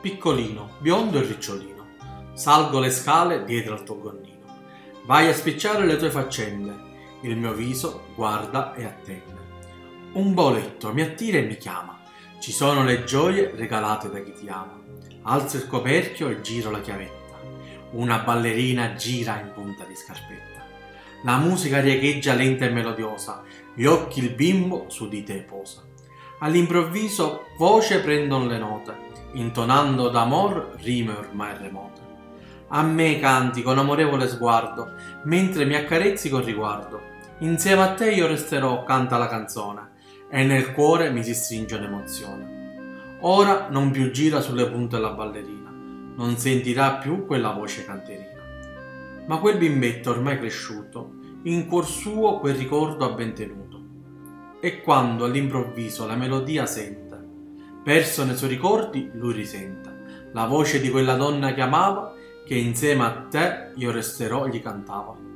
Piccolino, biondo e ricciolino, salgo le scale dietro al tuo gonnino. Vai a spicciare le tue faccende, il mio viso guarda e attende. Un boletto mi attira e mi chiama, ci sono le gioie regalate da chi ti ama. Alzo il coperchio e giro la chiavetta. Una ballerina gira in punta di scarpetta. La musica riecheggia lenta e melodiosa, gli occhi il bimbo su di te posa. All'improvviso voce prendono le note, intonando d'amor rime ormai remote. A me canti con amorevole sguardo, mentre mi accarezzi con riguardo. Insieme a te io resterò, canta la canzone, e nel cuore mi si stringe un'emozione. Ora non più gira sulle punte la ballerina, non sentirà più quella voce canterina. Ma quel bimbetto ormai cresciuto, in cuor suo quel ricordo ha ben tenuto. E quando all'improvviso la melodia senta, perso nei suoi ricordi, lui risenta la voce di quella donna che amava, che insieme a te io resterò gli cantava.